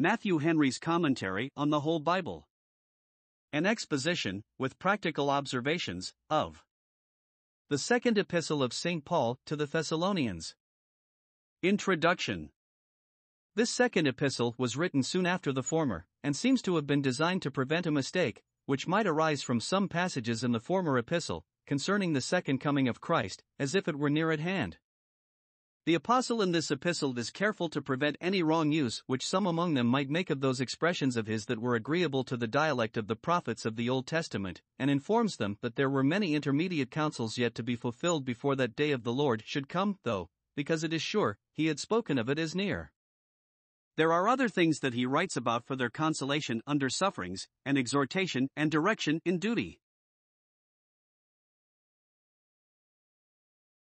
Matthew Henry's Commentary on the Whole Bible. An exposition, with practical observations, of the second epistle of St. Paul to the Thessalonians. Introduction This second epistle was written soon after the former, and seems to have been designed to prevent a mistake, which might arise from some passages in the former epistle, concerning the second coming of Christ, as if it were near at hand. The apostle in this epistle is careful to prevent any wrong use which some among them might make of those expressions of his that were agreeable to the dialect of the prophets of the Old Testament, and informs them that there were many intermediate counsels yet to be fulfilled before that day of the Lord should come, though, because it is sure, he had spoken of it as near. There are other things that he writes about for their consolation under sufferings, and exhortation and direction in duty.